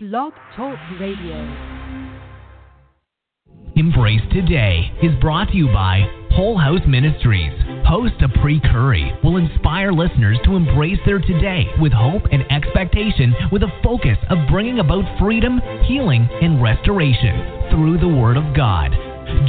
Blog Talk Radio. Embrace Today is brought to you by Whole House Ministries. Host Apri Curry will inspire listeners to embrace their today with hope and expectation with a focus of bringing about freedom, healing, and restoration through the Word of God.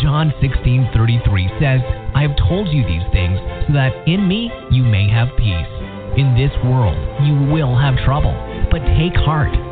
John 16:33 says, "I have told you these things so that in me you may have peace. In this world you will have trouble, but take heart.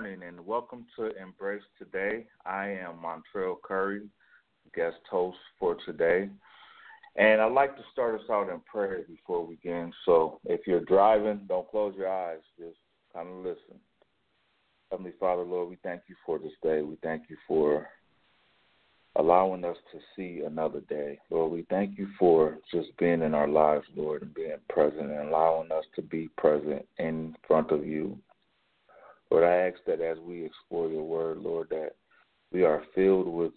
Morning and welcome to Embrace Today. I am Montreal Curry, guest host for today. And I'd like to start us out in prayer before we begin. So if you're driving, don't close your eyes, just kind of listen. Heavenly Father, Lord, we thank you for this day. We thank you for allowing us to see another day. Lord, we thank you for just being in our lives, Lord, and being present and allowing us to be present in front of you Lord, I ask that as we explore your word, Lord, that we are filled with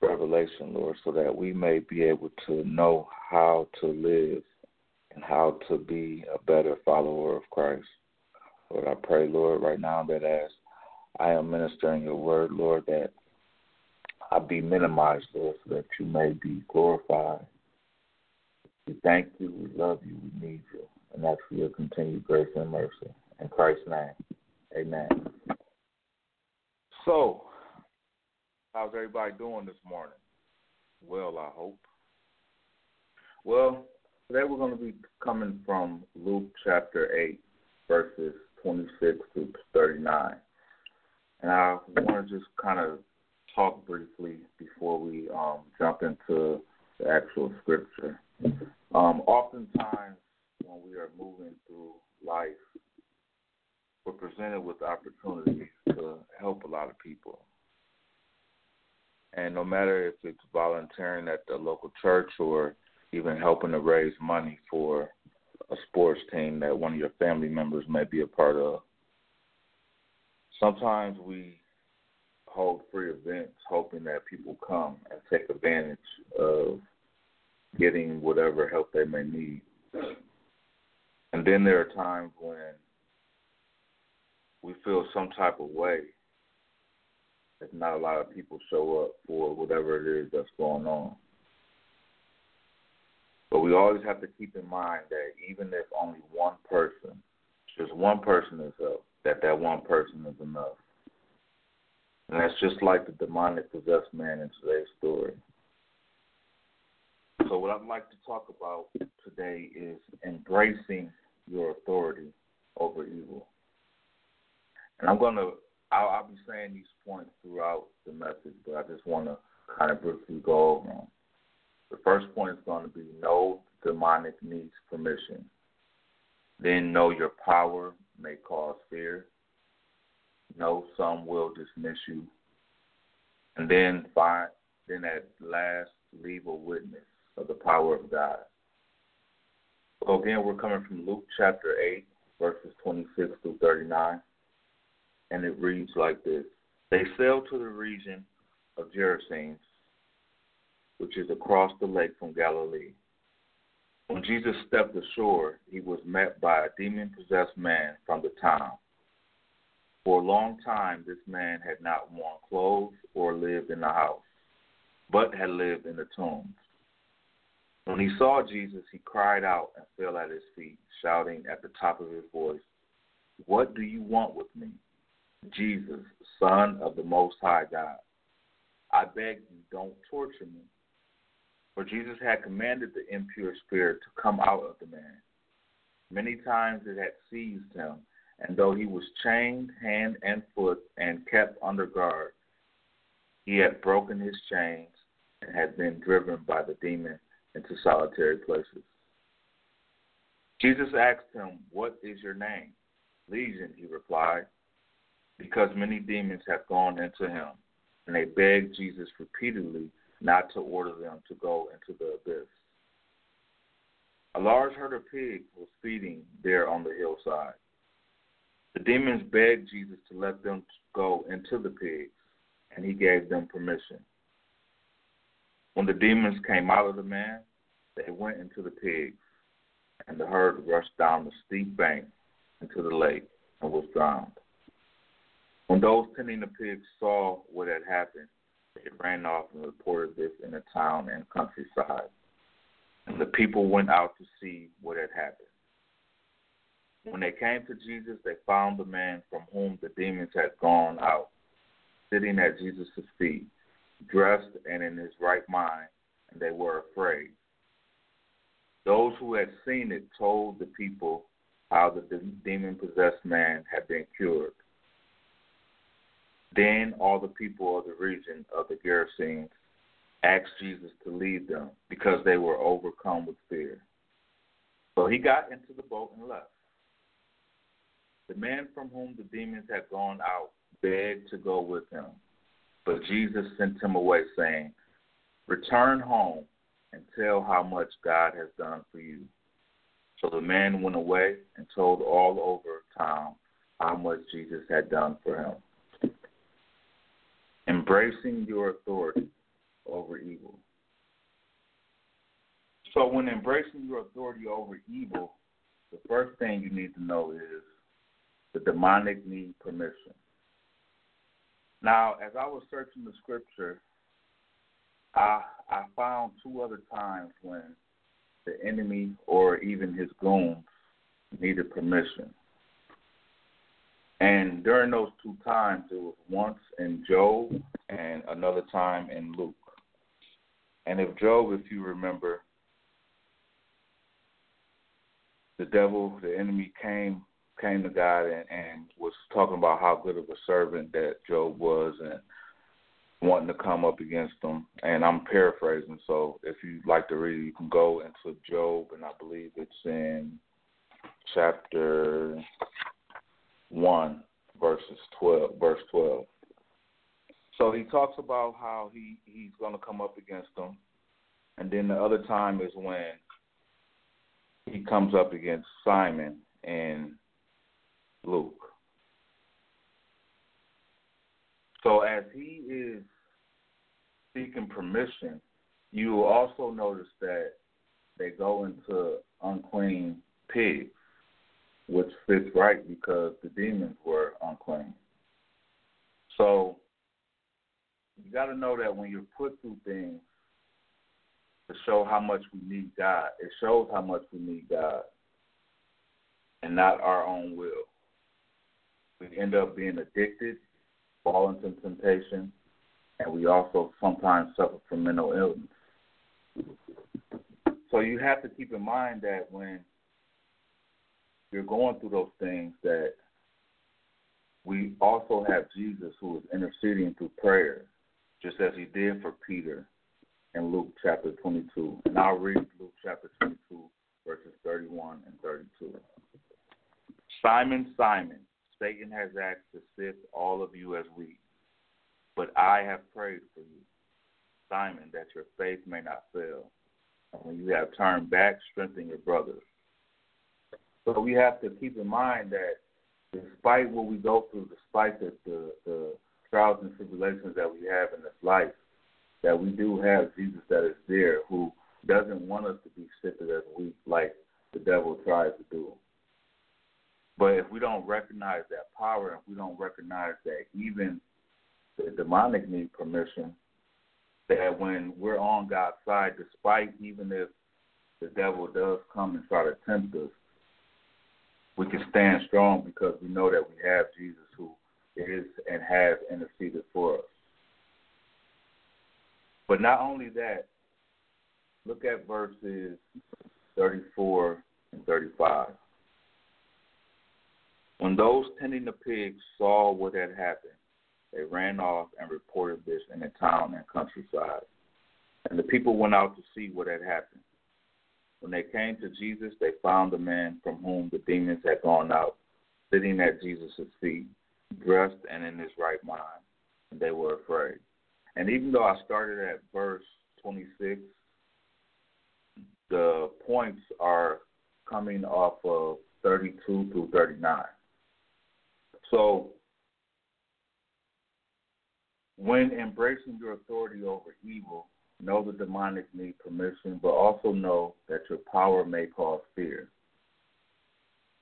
revelation, Lord, so that we may be able to know how to live and how to be a better follower of Christ. Lord, I pray, Lord, right now that as I am ministering your word, Lord, that I be minimized, Lord, so that you may be glorified. We thank you, we love you, we need you, and that's for your continued grace and mercy. In Christ's name. Amen. So, how's everybody doing this morning? Well, I hope. Well, today we're going to be coming from Luke chapter 8, verses 26 to 39. And I want to just kind of talk briefly before we um, jump into the actual scripture. Um, oftentimes, when we are moving through life, we're presented with the opportunity to help a lot of people. And no matter if it's volunteering at the local church or even helping to raise money for a sports team that one of your family members may be a part of, sometimes we hold free events hoping that people come and take advantage of getting whatever help they may need. And then there are times when we feel some type of way if not a lot of people show up for whatever it is that's going on. But we always have to keep in mind that even if only one person, just one person is up, that that one person is enough. And that's just like the demonic possessed man in today's story. So what I'd like to talk about today is embracing your authority over evil. And I'm to, I'll, I'll be saying these points throughout the message, but I just want to kind of briefly go over them. The first point is going to be no demonic needs permission. Then know your power may cause fear. Know some will dismiss you. And then find then at last leave a witness of the power of God. So again, we're coming from Luke chapter 8, verses 26 through 39 and it reads like this They sailed to the region of Gerasenes, which is across the lake from Galilee. When Jesus stepped ashore, he was met by a demon possessed man from the town. For a long time, this man had not worn clothes or lived in a house, but had lived in the tombs. When he saw Jesus, he cried out and fell at his feet, shouting at the top of his voice, What do you want with me? Jesus, Son of the Most High God. I beg you, don't torture me. For Jesus had commanded the impure spirit to come out of the man. Many times it had seized him, and though he was chained hand and foot and kept under guard, he had broken his chains and had been driven by the demon into solitary places. Jesus asked him, What is your name? Legion, he replied because many demons had gone into him, and they begged Jesus repeatedly not to order them to go into the abyss. A large herd of pigs was feeding there on the hillside. The demons begged Jesus to let them go into the pigs, and he gave them permission. When the demons came out of the man, they went into the pigs, and the herd rushed down the steep bank into the lake and was drowned. When those tending the pigs saw what had happened, they ran off and reported this in the town and countryside. And the people went out to see what had happened. When they came to Jesus, they found the man from whom the demons had gone out, sitting at Jesus' feet, dressed and in his right mind, and they were afraid. Those who had seen it told the people how the demon possessed man had been cured. Then all the people of the region of the Gerasenes asked Jesus to lead them because they were overcome with fear. So he got into the boat and left. The man from whom the demons had gone out begged to go with him, but Jesus sent him away, saying, Return home and tell how much God has done for you. So the man went away and told all over town how much Jesus had done for him. Embracing your authority over evil. So, when embracing your authority over evil, the first thing you need to know is the demonic need permission. Now, as I was searching the scripture, I I found two other times when the enemy or even his goons needed permission. And during those two times, it was once in Job and another time in Luke. And if Job, if you remember, the devil, the enemy came came to God and, and was talking about how good of a servant that Job was and wanting to come up against him. And I'm paraphrasing, so if you'd like to read, you can go into Job, and I believe it's in chapter one, verses twelve, verse twelve. So he talks about how he he's going to come up against them, and then the other time is when he comes up against Simon and Luke. So as he is seeking permission, you will also notice that they go into unclean pigs, which fits right because the demons were unclean. So you got to know that when you're put through things to show how much we need God, it shows how much we need God and not our own will. We end up being addicted, fall into temptation, and we also sometimes suffer from mental illness. So you have to keep in mind that when you're going through those things that we also have Jesus who is interceding through prayer just as he did for Peter in Luke chapter 22. And I'll read Luke chapter 22, verses 31 and 32. Simon, Simon, Satan has asked to sift all of you as wheat, but I have prayed for you, Simon, that your faith may not fail. And when you have turned back, strengthen your brothers. So we have to keep in mind that despite what we go through, despite the, the, the trials and tribulations that we have in this life, that we do have Jesus that is there who doesn't want us to be sifted as weak like the devil tries to do. But if we don't recognize that power, if we don't recognize that even the demonic need permission, that when we're on God's side, despite even if the devil does come and try to tempt us, we can stand strong because we know that we have Jesus who is and has interceded for us. But not only that, look at verses 34 and 35. When those tending the pigs saw what had happened, they ran off and reported this in the town and countryside. And the people went out to see what had happened. When they came to Jesus, they found the man from whom the demons had gone out, sitting at Jesus' feet dressed and in his right mind, and they were afraid. And even though I started at verse 26, the points are coming off of 32 through 39. So, when embracing your authority over evil, know the demonic need permission, but also know that your power may cause fear.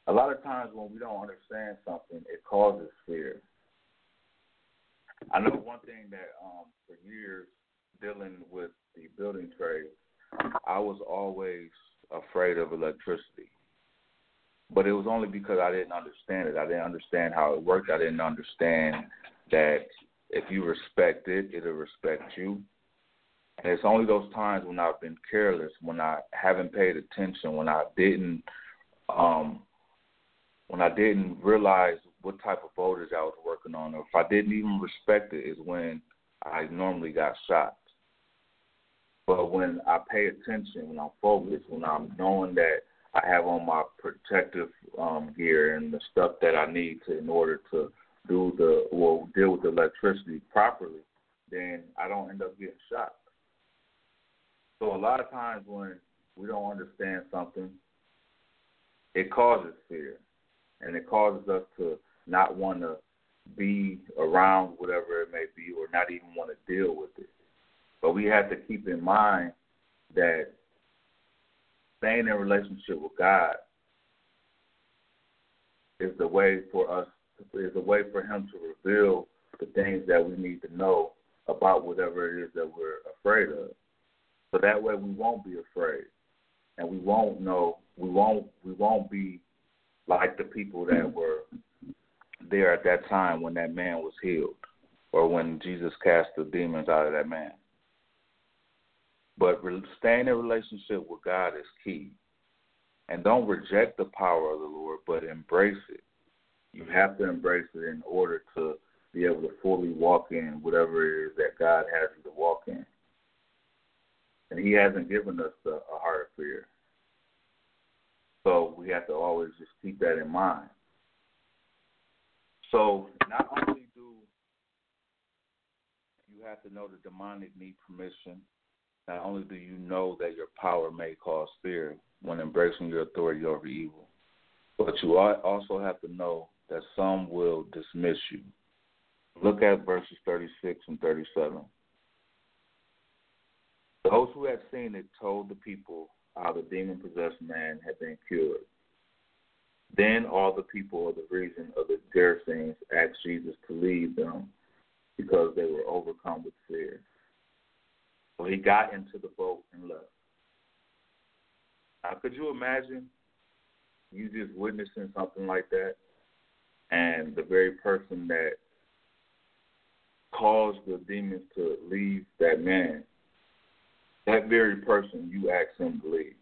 A lot of times when we don't understand something, it causes fear. I know one thing that um, for years dealing with the building trade, I was always afraid of electricity. But it was only because I didn't understand it. I didn't understand how it worked. I didn't understand that if you respect it, it'll respect you. And it's only those times when I've been careless, when I haven't paid attention, when I didn't um when I didn't realize what type of voltage I was working on, or if I didn't even respect it, is when I normally got shot. But when I pay attention, when I'm focused, when I'm knowing that I have on my protective um, gear and the stuff that I need to in order to do the well deal with the electricity properly, then I don't end up getting shot. So a lot of times when we don't understand something, it causes fear, and it causes us to not want to be around whatever it may be, or not even want to deal with it. But we have to keep in mind that staying in relationship with God is the way for us is a way for Him to reveal the things that we need to know about whatever it is that we're afraid of. So that way we won't be afraid, and we won't know we won't we won't be like the people that were there at that time when that man was healed, or when Jesus cast the demons out of that man. But staying in relationship with God is key. And don't reject the power of the Lord, but embrace it. You have to embrace it in order to be able to fully walk in whatever it is that God has you to walk in. And He hasn't given us a, a heart of fear. So we have to always just keep that in mind. So not only do you have to know the demonic need permission not only do you know that your power may cause fear when embracing your authority over evil, but you also have to know that some will dismiss you. Look at verses 36 and 37. Those who had seen it told the people how the demon possessed man had been cured. Then all the people of the region of the Gerasenes asked Jesus to leave them because they were overcome with fear. So he got into the boat and left. Now, could you imagine you just witnessing something like that, and the very person that caused the demons to leave that man, that very person you asked him to leave?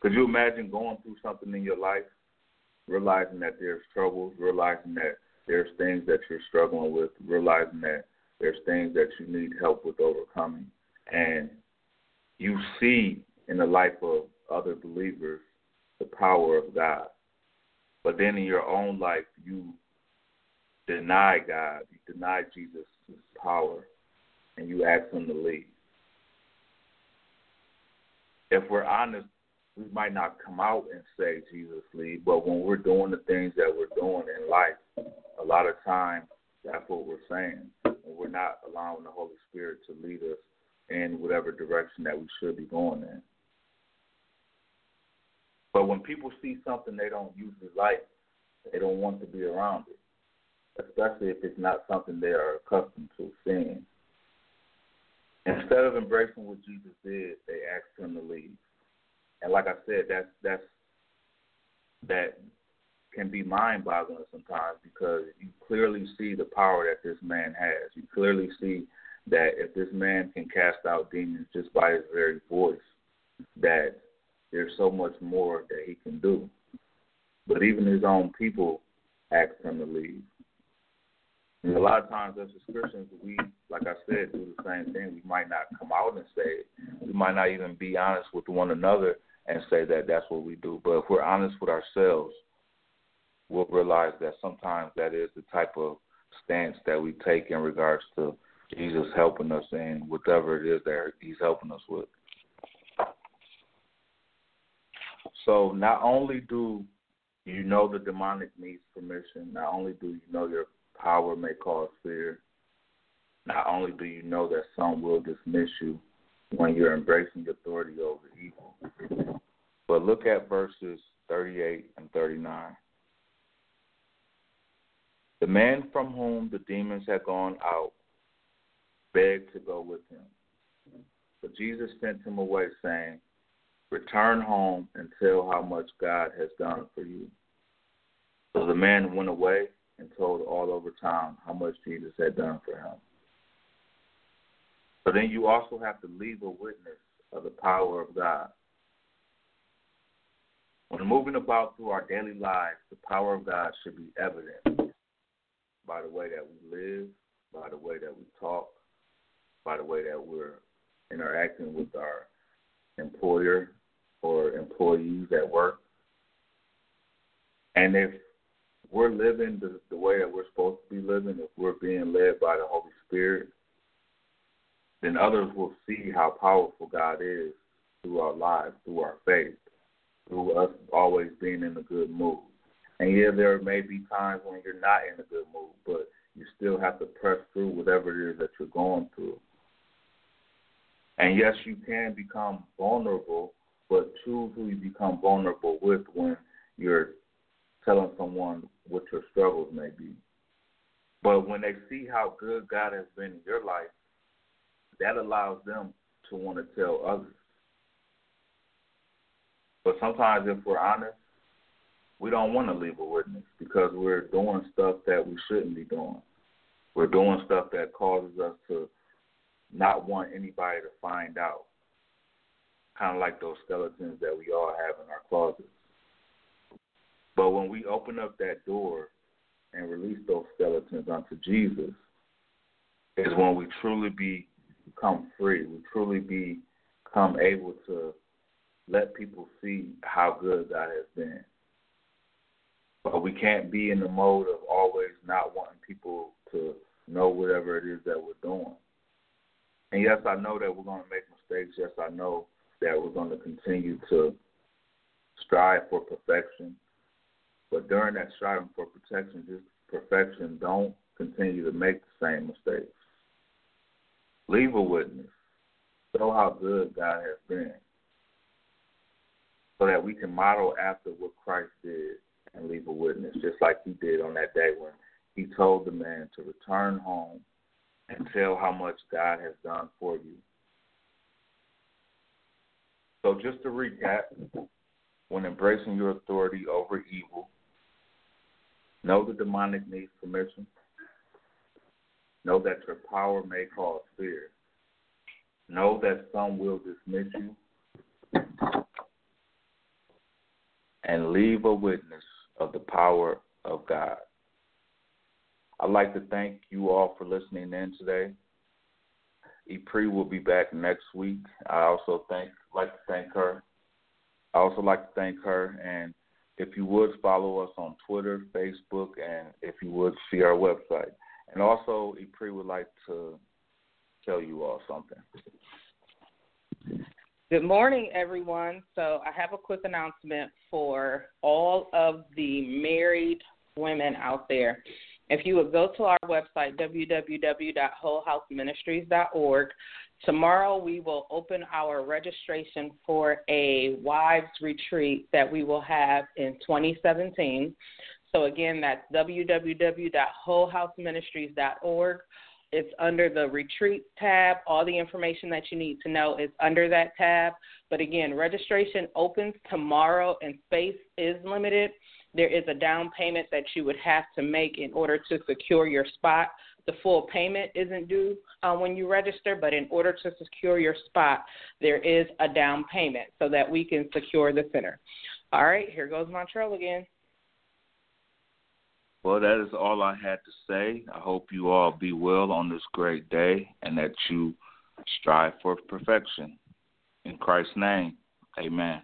Could you imagine going through something in your life, realizing that there's troubles, realizing that there's things that you're struggling with, realizing that there's things that you need help with overcoming. And you see in the life of other believers the power of God. But then in your own life, you deny God, you deny Jesus' power, and you ask Him to leave. If we're honest, we might not come out and say Jesus leave, but when we're doing the things that we're doing in life, a lot of times that's what we're saying and we're not allowing the Holy Spirit to lead us in whatever direction that we should be going in. But when people see something they don't usually like, they don't want to be around it, especially if it's not something they are accustomed to seeing. Instead of embracing what Jesus did, they asked him to leave. And like I said, that's that's that can be mind boggling sometimes because you clearly see the power that this man has. You clearly see that if this man can cast out demons just by his very voice, that there's so much more that he can do. But even his own people asked him to leave. And a lot of times as Christians, we, like I said, do the same thing. We might not come out and say it. We might not even be honest with one another and say that that's what we do. But if we're honest with ourselves, we'll realize that sometimes that is the type of stance that we take in regards to Jesus helping us in whatever it is that He's helping us with. So not only do you know the demonic needs permission, not only do you know your power may cause fear, not only do you know that some will dismiss you when you're embracing authority over evil, but look at verses 38 and 39. The man from whom the demons had gone out begged to go with him. But Jesus sent him away, saying, Return home and tell how much God has done for you. So the man went away and told all over town how much Jesus had done for him. But then you also have to leave a witness of the power of God. When moving about through our daily lives, the power of God should be evident by the way that we live, by the way that we talk, by the way that we're interacting with our employer or employees at work. And if we're living the, the way that we're supposed to be living, if we're being led by the Holy Spirit, then others will see how powerful God is through our lives, through our faith, through us always being in a good mood. And yeah, there may be times when you're not in a good mood, but you still have to press through whatever it is that you're going through. And yes, you can become vulnerable, but choose who you become vulnerable with when you're telling someone what your struggles may be. But when they see how good God has been in your life, that allows them to want to tell others. But sometimes, if we're honest, we don't want to leave a witness because we're doing stuff that we shouldn't be doing. We're doing stuff that causes us to not want anybody to find out. Kind of like those skeletons that we all have in our closets. But when we open up that door and release those skeletons unto Jesus, is when we truly become free. We truly become able to let people see how good God has been. But we can't be in the mode of always not wanting people to know whatever it is that we're doing. And yes, I know that we're going to make mistakes. Yes, I know that we're going to continue to strive for perfection. But during that striving for protection, just perfection, don't continue to make the same mistakes. Leave a witness. Show how good God has been. So that we can model after what Christ did and leave a witness, just like he did on that day when he told the man to return home and tell how much God has done for you. So, just to recap, when embracing your authority over evil, know the demonic needs permission. Know that your power may cause fear. Know that some will dismiss you. And leave a witness of the power of God. I'd like to thank you all for listening in today. Epri will be back next week. I also thank like to thank her. I also like to thank her and if you would follow us on Twitter, Facebook, and if you would see our website. And also, Epri would like to tell you all something. Good morning, everyone. So, I have a quick announcement for all of the married women out there. If you would go to our website, www.wholehouseministries.org, tomorrow we will open our registration for a wives retreat that we will have in 2017. So, again, that's www.wholehouseministries.org. It's under the retreat tab. All the information that you need to know is under that tab. But again, registration opens tomorrow and space is limited there is a down payment that you would have to make in order to secure your spot. The full payment isn't due uh, when you register, but in order to secure your spot, there is a down payment so that we can secure the center. All right, here goes Montreal again. Well, that is all I had to say. I hope you all be well on this great day and that you strive for perfection. In Christ's name, amen.